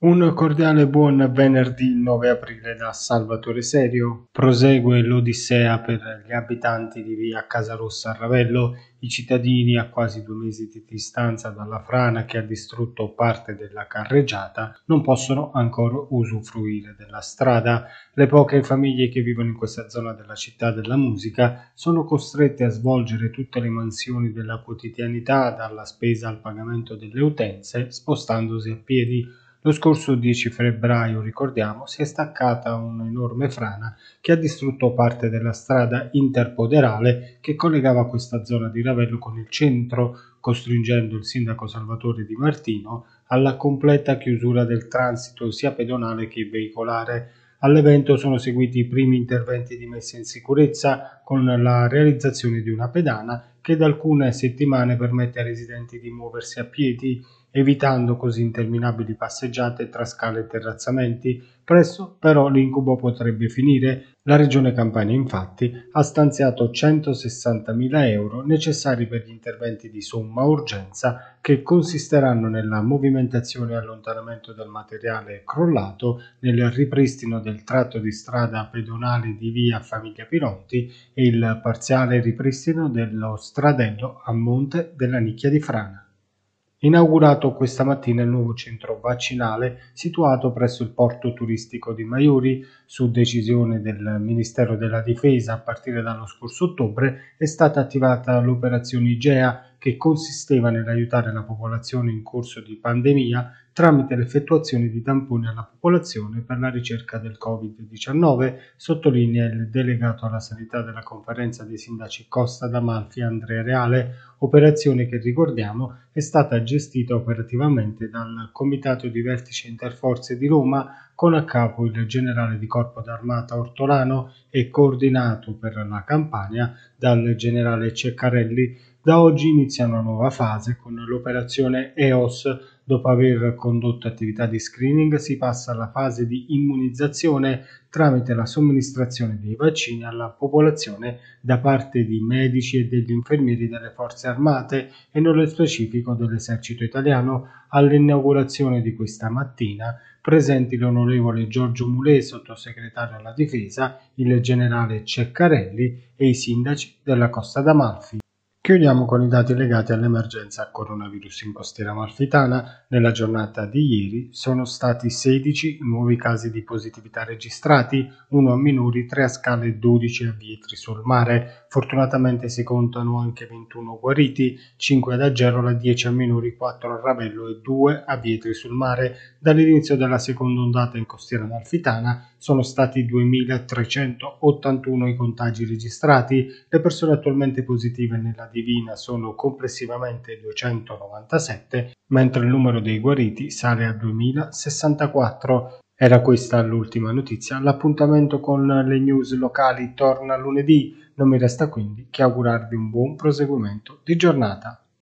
Un cordiale buon venerdì 9 aprile da Salvatore Serio. Prosegue l'Odissea per gli abitanti di via Casarossa a Ravello, i cittadini a quasi due mesi di distanza dalla frana che ha distrutto parte della carreggiata non possono ancora usufruire della strada. Le poche famiglie che vivono in questa zona della città della musica sono costrette a svolgere tutte le mansioni della quotidianità, dalla spesa al pagamento delle utenze, spostandosi a piedi lo scorso 10 febbraio, ricordiamo, si è staccata un'enorme frana che ha distrutto parte della strada interpoderale che collegava questa zona di Ravello con il centro, costringendo il sindaco Salvatore Di Martino alla completa chiusura del transito sia pedonale che veicolare. All'evento sono seguiti i primi interventi di messa in sicurezza con la realizzazione di una pedana che da alcune settimane permette ai residenti di muoversi a piedi evitando così interminabili passeggiate tra scale e terrazzamenti. Presto però l'incubo potrebbe finire. La Regione Campania infatti ha stanziato 160.000 euro necessari per gli interventi di somma urgenza che consisteranno nella movimentazione e allontanamento del materiale crollato, nel ripristino del tratto di strada pedonale di via Famiglia Pironti e il parziale ripristino dello stradello a monte della nicchia di Frana. Inaugurato questa mattina il nuovo centro vaccinale situato presso il porto turistico di Maiuri, su decisione del Ministero della Difesa a partire dallo scorso ottobre è stata attivata l'operazione IGEA che consisteva nell'aiutare la popolazione in corso di pandemia tramite l'effettuazione di tamponi alla popolazione per la ricerca del Covid-19, sottolinea il delegato alla sanità della conferenza dei sindaci Costa d'Amalfi Andrea Reale, operazione che ricordiamo è stata gestita operativamente dal Comitato di Vertice Interforze di Roma con a capo il generale di corpo d'armata Ortolano e coordinato per la campagna dal generale Ceccarelli da oggi inizia una nuova fase con l'operazione EOS. Dopo aver condotto attività di screening si passa alla fase di immunizzazione tramite la somministrazione dei vaccini alla popolazione da parte di medici e degli infermieri delle forze armate e nello specifico dell'esercito italiano. All'inaugurazione di questa mattina presenti l'onorevole Giorgio Mulè, sottosegretario alla difesa, il generale Ceccarelli e i sindaci della Costa d'Amalfi. Chiudiamo con i dati legati all'emergenza coronavirus in costiera amalfitana. Nella giornata di ieri sono stati 16 nuovi casi di positività registrati, uno a Minuri, 3 a Scale e 12 a Vietri sul mare. Fortunatamente si contano anche 21 guariti, 5 ad Agerola, 10 a Minuri, 4 a Ravello e 2 a Vietri sul mare. Dall'inizio della seconda ondata in costiera amalfitana sono stati 2.381 i contagi registrati. Le persone attualmente positive nella divina sono complessivamente 297, mentre il numero dei guariti sale a 2064. Era questa l'ultima notizia. L'appuntamento con le news locali torna lunedì. Non mi resta quindi che augurarvi un buon proseguimento di giornata.